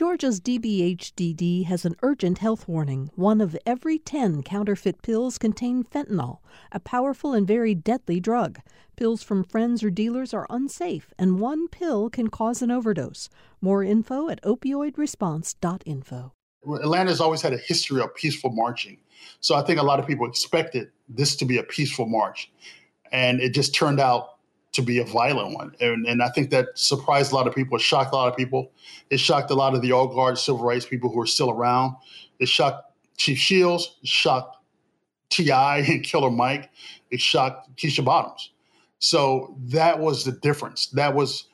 Georgia's DBHDD has an urgent health warning. One of every 10 counterfeit pills contain fentanyl, a powerful and very deadly drug. Pills from friends or dealers are unsafe, and one pill can cause an overdose. More info at opioidresponse.info. Atlanta's always had a history of peaceful marching. So I think a lot of people expected this to be a peaceful march. And it just turned out to be a violent one. And, and I think that surprised a lot of people. It shocked a lot of people. It shocked a lot of the old guard civil rights people who are still around. It shocked Chief Shields. Shocked T.I. and Killer Mike. It shocked Keisha Bottoms. So that was the difference. That was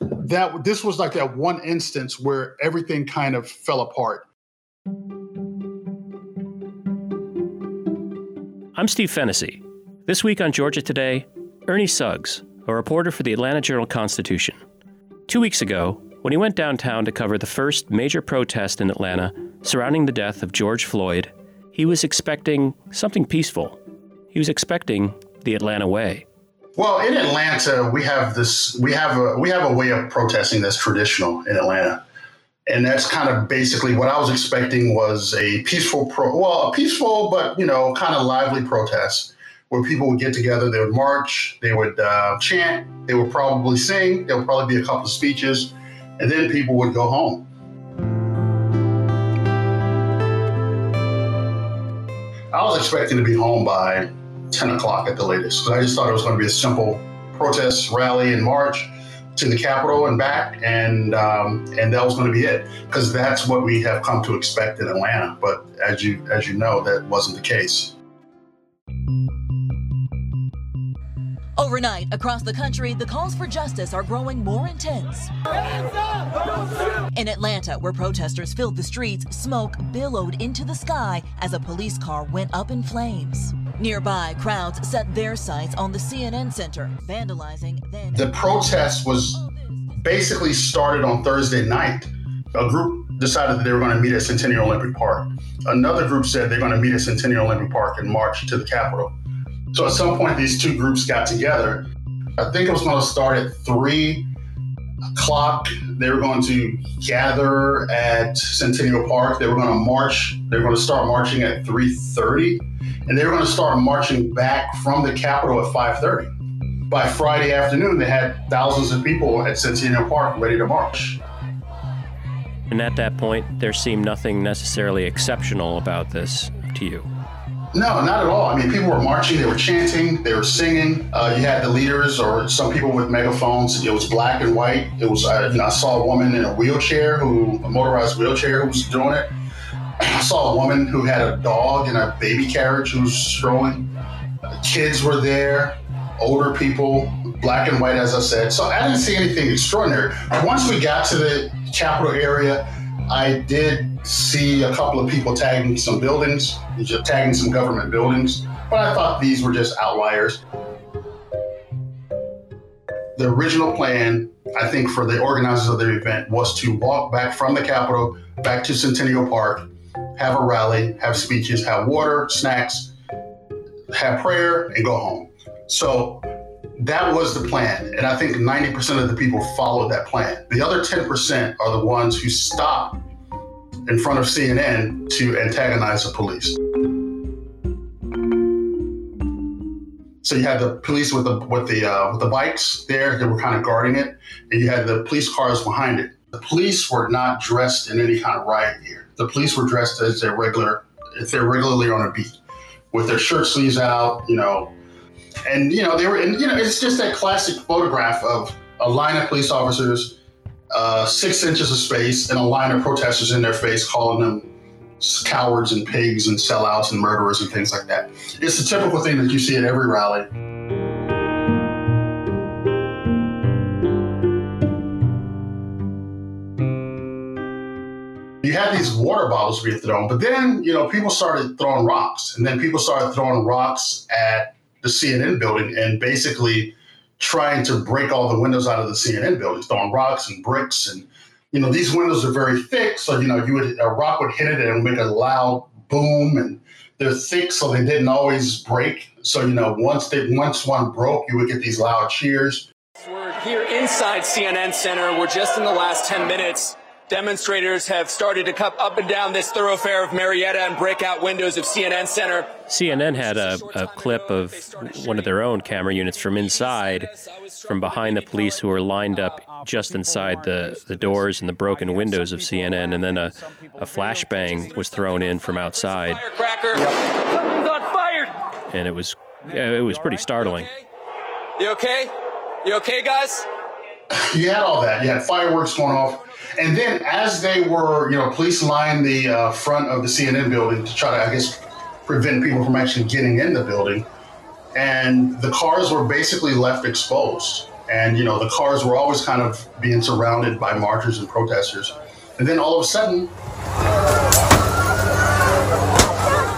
that this was like that one instance where everything kind of fell apart. I'm Steve Fennessy. This week on Georgia Today, Ernie Suggs, a reporter for the Atlanta Journal Constitution. Two weeks ago, when he went downtown to cover the first major protest in Atlanta surrounding the death of George Floyd, he was expecting something peaceful. He was expecting the Atlanta way. Well, in Atlanta, we have this we have a we have a way of protesting that's traditional in Atlanta. And that's kind of basically what I was expecting was a peaceful pro well, a peaceful but you know, kind of lively protest where people would get together, they would march, they would uh, chant, they would probably sing, there would probably be a couple of speeches, and then people would go home. I was expecting to be home by 10 o'clock at the latest because I just thought it was going to be a simple protest rally and march to the Capitol and back, and um, and that was going to be it because that's what we have come to expect in Atlanta. But as you as you know, that wasn't the case. Overnight, across the country, the calls for justice are growing more intense. In Atlanta, where protesters filled the streets, smoke billowed into the sky as a police car went up in flames. Nearby, crowds set their sights on the CNN Center, vandalizing. Then the protest was basically started on Thursday night. A group decided that they were going to meet at Centennial Olympic Park. Another group said they're going to meet at Centennial Olympic Park and march to the Capitol. So at some point, these two groups got together. I think it was going to start at three o'clock. They were going to gather at Centennial Park. They were going to march. They were going to start marching at 3:30, and they were going to start marching back from the Capitol at 5:30. By Friday afternoon, they had thousands of people at Centennial Park ready to march. And at that point, there seemed nothing necessarily exceptional about this to you. No, not at all. I mean, people were marching, they were chanting, they were singing. Uh, you had the leaders or some people with megaphones. It was black and white. It was, uh, you know, I saw a woman in a wheelchair who, a motorized wheelchair who was doing it. I saw a woman who had a dog in a baby carriage who was strolling. Kids were there, older people, black and white, as I said. So I didn't see anything extraordinary. Once we got to the Capitol area, I did see a couple of people tagging some buildings, tagging some government buildings, but I thought these were just outliers. The original plan, I think, for the organizers of the event was to walk back from the Capitol back to Centennial Park, have a rally, have speeches, have water, snacks, have prayer, and go home. So that was the plan. And I think 90% of the people followed that plan. The other 10% are the ones who stopped in front of CNN to antagonize the police. So you had the police with the with the uh, with the bikes there that were kind of guarding it, and you had the police cars behind it. The police were not dressed in any kind of riot gear. The police were dressed as their regular, if they're regularly on a beat, with their shirt sleeves out, you know, and you know they were, in, you know, it's just that classic photograph of a line of police officers, uh, six inches of space, and a line of protesters in their face, calling them cowards and pigs and sellouts and murderers and things like that. It's the typical thing that you see at every rally. You had these water bottles being thrown, but then you know people started throwing rocks, and then people started throwing rocks at the CNN building and basically trying to break all the windows out of the CNN building, throwing rocks and bricks. And, you know, these windows are very thick. So, you know, you would, a rock would hit it and make a loud boom. And they're thick, so they didn't always break. So, you know, once they, once one broke, you would get these loud cheers. We're here inside CNN Center. We're just in the last 10 minutes Demonstrators have started to come up and down this thoroughfare of Marietta and break out windows of CNN Center. CNN had a, a, clip of one of their own camera units from inside, from behind the police who were lined up uh, just inside the, the doors and the broken windows of CNN, and then a, a flashbang was thrown in from outside. Firecracker! Something's on fire! And it was, it was pretty startling. You okay? You okay, guys? You had all that. You had fireworks going off. And then as they were, you know, police lined the uh, front of the CNN building to try to, I guess, prevent people from actually getting in the building. And the cars were basically left exposed. And, you know, the cars were always kind of being surrounded by marchers and protesters. And then all of a sudden,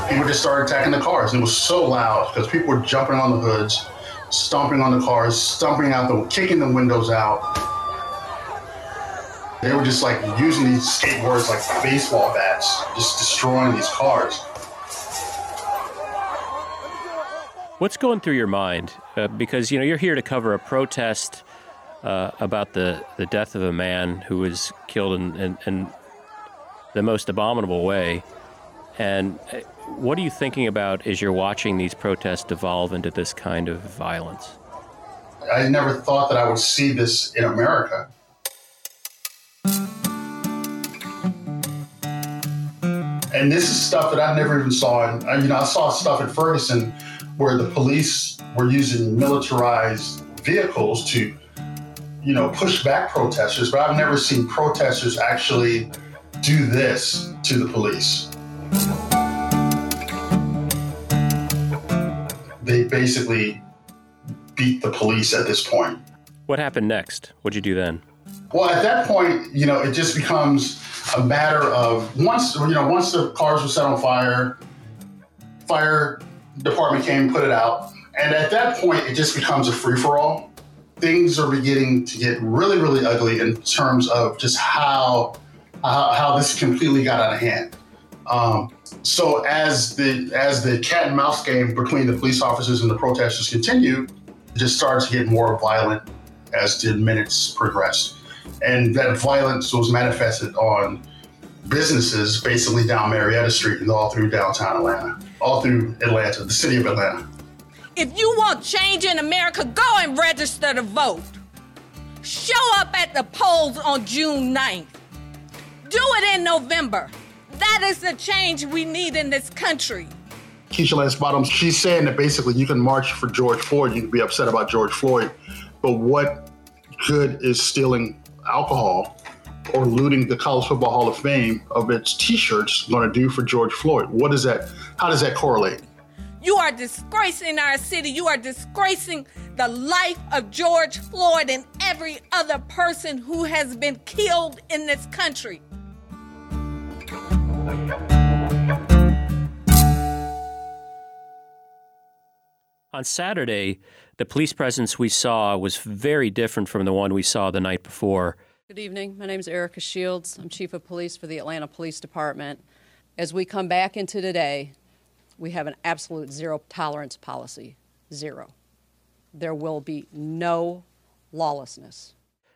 people just started attacking the cars. And it was so loud because people were jumping on the hoods stomping on the cars, stomping out the, kicking the windows out. They were just like using these skateboards like baseball bats, just destroying these cars. What's going through your mind? Uh, because you know you're here to cover a protest uh, about the, the death of a man who was killed in, in, in the most abominable way. And uh, what are you thinking about as you're watching these protests devolve into this kind of violence? I never thought that I would see this in America. And this is stuff that I never even saw. In, uh, you know, I saw stuff in Ferguson where the police were using militarized vehicles to, you know, push back protesters. But I've never seen protesters actually do this to the police. they basically beat the police at this point. What happened next? What'd you do then? Well, at that point, you know, it just becomes a matter of once you know once the cars were set on fire, fire department came, and put it out, and at that point, it just becomes a free for all. Things are beginning to get really, really ugly in terms of just how how, how this completely got out of hand. Um, so as the as the cat and mouse game between the police officers and the protesters continued, it just started to get more violent as the minutes progressed, and that violence was manifested on businesses basically down Marietta Street and all through downtown Atlanta, all through Atlanta, the city of Atlanta. If you want change in America, go and register to vote. Show up at the polls on June 9th. Do it in November. That is the change we need in this country. Keisha Lance Bottoms, she's saying that basically you can march for George Floyd, you can be upset about George Floyd, but what good is stealing alcohol or looting the College Football Hall of Fame of its T-shirts going to do for George Floyd? What is that? How does that correlate? You are disgracing our city. You are disgracing the life of George Floyd and every other person who has been killed in this country. On Saturday, the police presence we saw was very different from the one we saw the night before. Good evening. My name is Erika Shields. I'm Chief of Police for the Atlanta Police Department. As we come back into today, we have an absolute zero tolerance policy. Zero. There will be no lawlessness.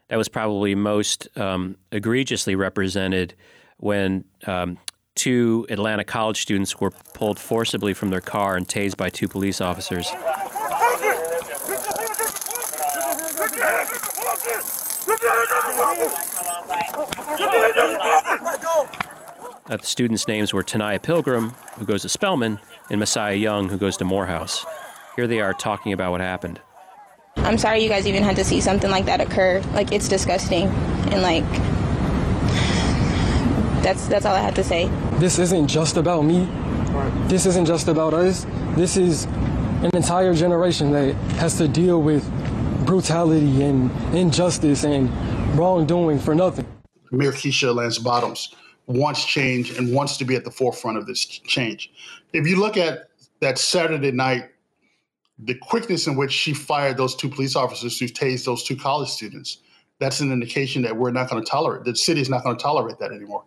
That was probably most um, egregiously represented when um, two Atlanta college students were pulled forcibly from their car and tased by two police officers. Uh, the students' names were Taniyah Pilgrim, who goes to Spelman, and Messiah Young, who goes to Morehouse. Here they are talking about what happened. I'm sorry you guys even had to see something like that occur. Like, it's disgusting. And, like, that's that's all I have to say. This isn't just about me. This isn't just about us. This is an entire generation that has to deal with brutality and injustice and wrongdoing for nothing. Mayor Keisha Lance Bottoms wants change and wants to be at the forefront of this change. If you look at that Saturday night, the quickness in which she fired those two police officers who tased those two college students, that's an indication that we're not going to tolerate, the city is not going to tolerate that anymore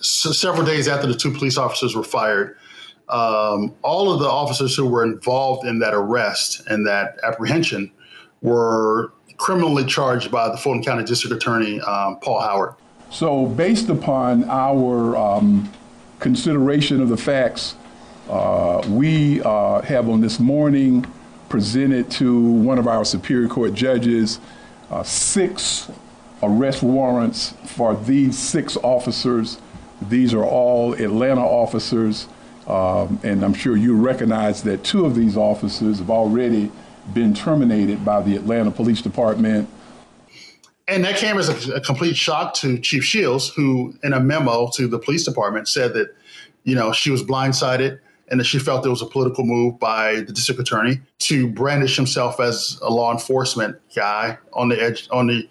so several days after the two police officers were fired, um, all of the officers who were involved in that arrest and that apprehension were criminally charged by the Fulton County District Attorney um, Paul Howard. So, based upon our um, consideration of the facts, uh, we uh, have on this morning presented to one of our Superior Court judges uh, six arrest warrants for these six officers. These are all Atlanta officers, um, and I'm sure you recognize that two of these officers have already been terminated by the Atlanta Police Department. And that came as a, a complete shock to Chief Shields, who, in a memo to the police department, said that, you know, she was blindsided and that she felt there was a political move by the district attorney to brandish himself as a law enforcement guy on the edge on the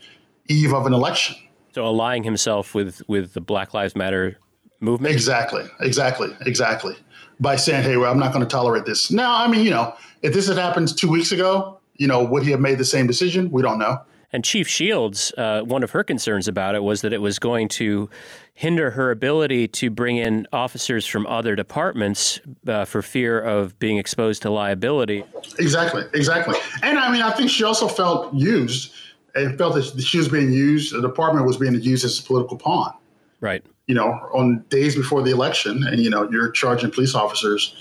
eve of an election. So aligning himself with with the Black Lives Matter movement. Exactly, exactly, exactly. By saying, "Hey, well, I'm not going to tolerate this." Now, I mean, you know, if this had happened two weeks ago, you know, would he have made the same decision? We don't know. And Chief Shields, uh, one of her concerns about it was that it was going to hinder her ability to bring in officers from other departments uh, for fear of being exposed to liability. Exactly, exactly. And I mean, I think she also felt used and felt that she was being used, the department was being used as a political pawn. Right. You know, on days before the election, and, you know, you're charging police officers,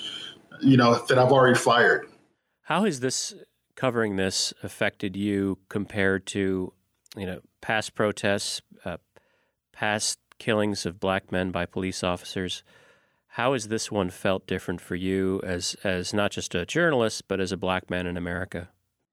you know, that I've already fired. How has this covering this affected you compared to, you know, past protests, uh, past killings of black men by police officers? How has this one felt different for you as as not just a journalist, but as a black man in America?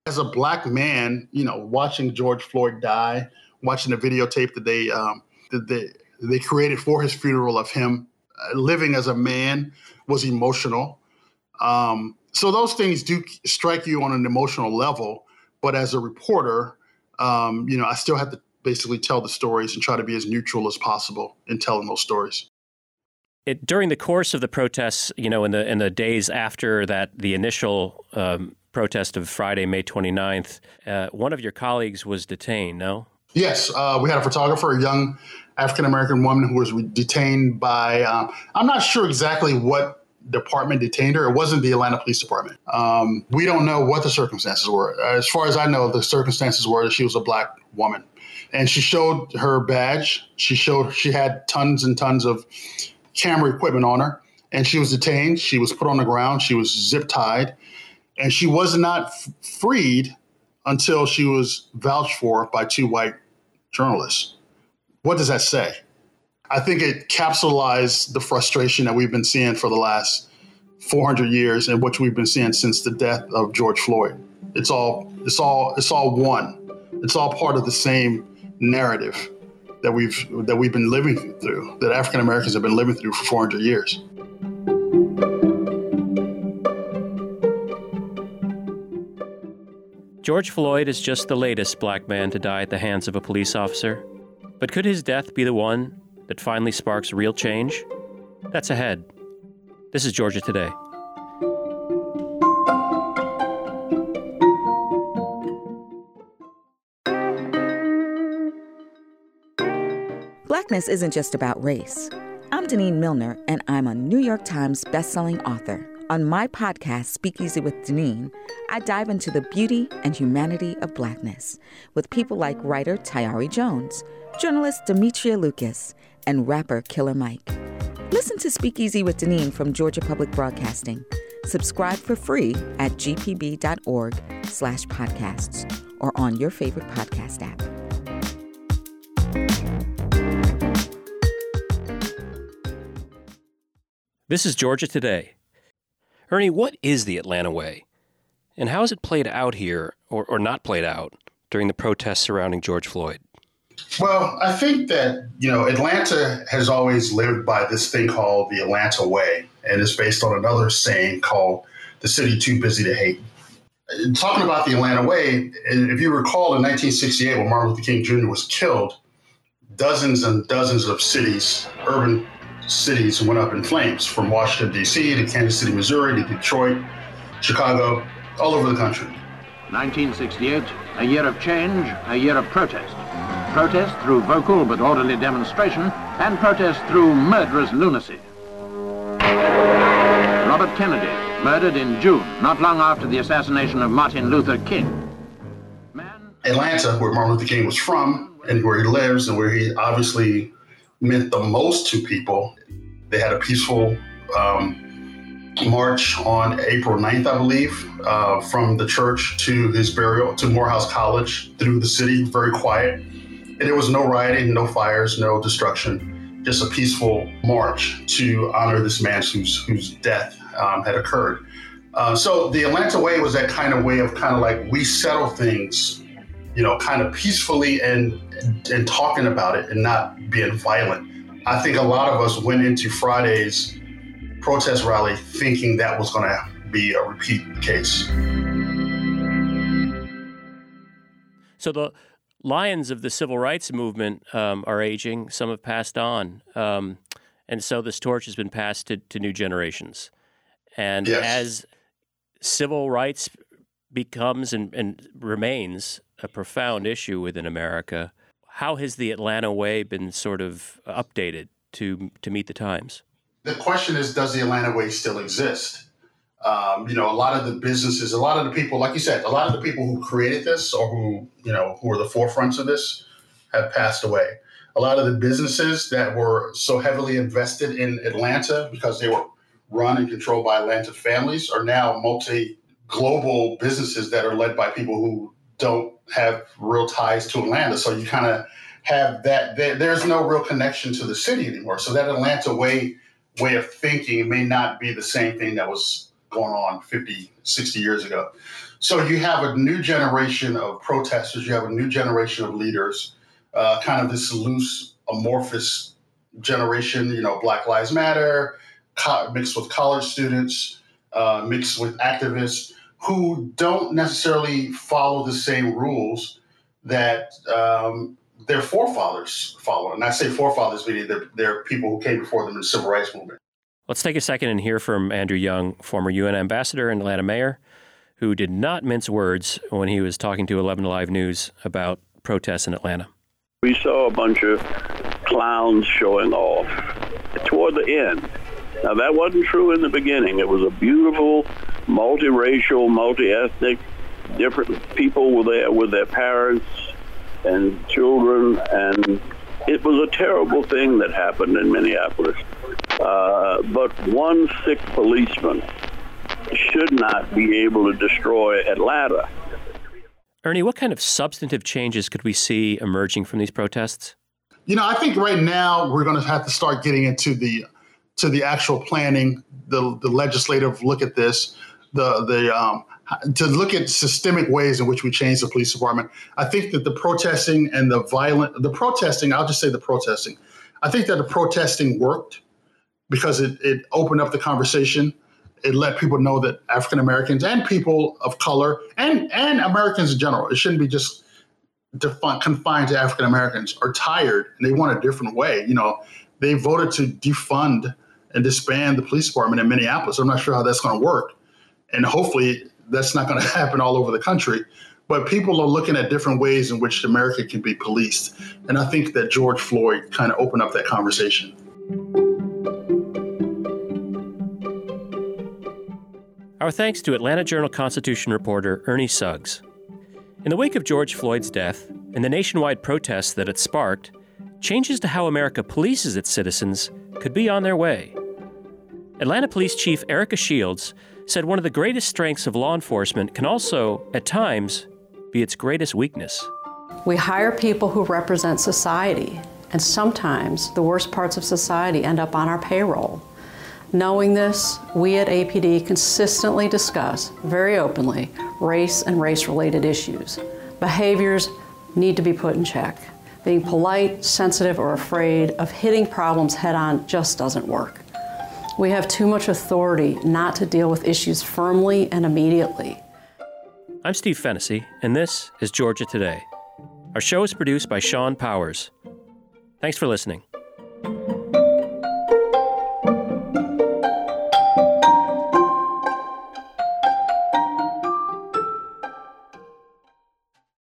As a black man, you know, watching George Floyd die, watching the videotape that they um, that they they created for his funeral of him uh, living as a man was emotional. Um, so those things do strike you on an emotional level. But as a reporter, um, you know, I still have to basically tell the stories and try to be as neutral as possible in telling those stories. It, during the course of the protests, you know, in the in the days after that, the initial um, protest of Friday, May 29th, uh, one of your colleagues was detained. No. Yes, uh, we had a photographer, a young African American woman who was detained by. Um, I'm not sure exactly what department detained her. It wasn't the Atlanta Police Department. Um, we don't know what the circumstances were. As far as I know, the circumstances were that she was a black woman, and she showed her badge. She showed she had tons and tons of camera equipment on her, and she was detained. She was put on the ground. She was zip tied, and she was not f- freed until she was vouched for by two white journalists. What does that say? I think it capsulized the frustration that we've been seeing for the last 400 years and which we've been seeing since the death of George Floyd. It's all it's all it's all one. It's all part of the same narrative that we've that we've been living through, that African Americans have been living through for 400 years. George Floyd is just the latest black man to die at the hands of a police officer. But could his death be the one that finally sparks real change? That's ahead. This is Georgia Today. Blackness isn't just about race. I'm Denene Millner, and I'm a New York Times bestselling author. On my podcast, Speakeasy with Denene, I dive into the beauty and humanity of blackness with people like writer Tayari Jones, journalist Demetria Lucas, and rapper Killer Mike. Listen to Speakeasy with Denene from Georgia Public Broadcasting. Subscribe for free at gpb.org slash podcasts or on your favorite podcast app. This is Georgia Today. Ernie, what is the Atlanta Way? And how has it played out here, or, or not played out, during the protests surrounding George Floyd? Well, I think that, you know, Atlanta has always lived by this thing called the Atlanta Way, and it's based on another saying called the city too busy to hate. Talking about the Atlanta Way, if you recall in 1968 when Martin Luther King Jr. was killed, dozens and dozens of cities, urban cities, went up in flames from Washington, D.C. to Kansas City, Missouri to Detroit, Chicago, all over the country. 1968, a year of change, a year of protest protest through vocal but orderly demonstration, and protest through murderous lunacy. Robert Kennedy, murdered in June, not long after the assassination of Martin Luther King. Atlanta, where Martin Luther King was from, and where he lives and where he obviously meant the most to people. They had a peaceful um, march on April 9th, I believe, uh, from the church to his burial to Morehouse College through the city, very quiet. And there was no rioting, no fires, no destruction, just a peaceful march to honor this man whose, whose death um, had occurred. Uh, so the Atlanta way was that kind of way of kind of like we settle things, you know, kind of peacefully and and talking about it and not being violent. I think a lot of us went into Friday's protest rally thinking that was going to be a repeat case. So the lions of the civil rights movement um, are aging. Some have passed on, um, and so this torch has been passed to, to new generations. And Yes. as civil rights becomes and, and remains a profound issue within America, how has the Atlanta way been sort of updated to to meet the times? The question is, does the Atlanta way still exist? Um, you know, a lot of the businesses, a lot of the people, like you said, a lot of the people who created this or who, you know, who are the forefronts of this have passed away. A lot of the businesses that were so heavily invested in Atlanta because they were run and controlled by Atlanta families are now multi global businesses that are led by people who don't have real ties to Atlanta. So you kind of have that, there, there's no real connection to the city anymore. So that Atlanta way way of thinking may not be the same thing that was going on 50, 60 years ago. So you have a new generation of protesters, you have a new generation of leaders, uh, kind of this loose, amorphous generation, you know, Black Lives Matter, co- mixed with college students, uh, mixed with activists who don't necessarily follow the same rules that um, their forefathers followed. And I say forefathers, meaning they're, they're people who came before them in the civil rights movement. Let's take a second and hear from Andrew Young, former UN ambassador and Atlanta mayor, who did not mince words when he was talking to 11Alive News about protests in Atlanta. We saw a bunch of clowns showing off toward the end. Now, that wasn't true in the beginning. It was a beautiful, multiracial, multi-ethnic, different people were there with their parents and children, and it was a terrible thing that happened in Minneapolis. Uh, but one sick policeman should not be able to destroy Atlanta. Ernie, what kind of substantive changes could we see emerging from these protests? You know, I think right now we're going to have to start getting into the to the actual planning, the the legislative look at this, the the um, to look at systemic ways in which we change the police department. I think that the protesting and the violent, the protesting, I'll just say the protesting. I think that the protesting worked because it, it opened up the conversation. It let people know that African Americans and people of color and and Americans in general, it shouldn't be just defi- confined to African Americans, are tired and they want a different way. You know, they voted to defund and disband the police department in Minneapolis. I'm not sure how that's going to work, and hopefully that's not going to happen all over the country. But people are looking at different ways in which America can be policed, and I think that George Floyd kind of opened up that conversation. Our thanks to Atlanta Journal Constitution reporter Ernie Suggs. In the wake of George Floyd's death and the nationwide protests that it sparked, changes to how America polices its citizens could be on their way. Atlanta Police Chief Erika Shields said one of the greatest strengths of law enforcement can also, at times, be its greatest weakness. We hire people who represent society, and sometimes the worst parts of society end up on our payroll. Knowing this, we at APD consistently discuss, very openly, race and race related issues. Behaviors need to be put in check. Being polite, sensitive, or afraid of hitting problems head on just doesn't work. We have too much authority not to deal with issues firmly and immediately. I'm Steve Fennessy, and this is Georgia Today. Our show is produced by Sean Powers. Thanks for listening.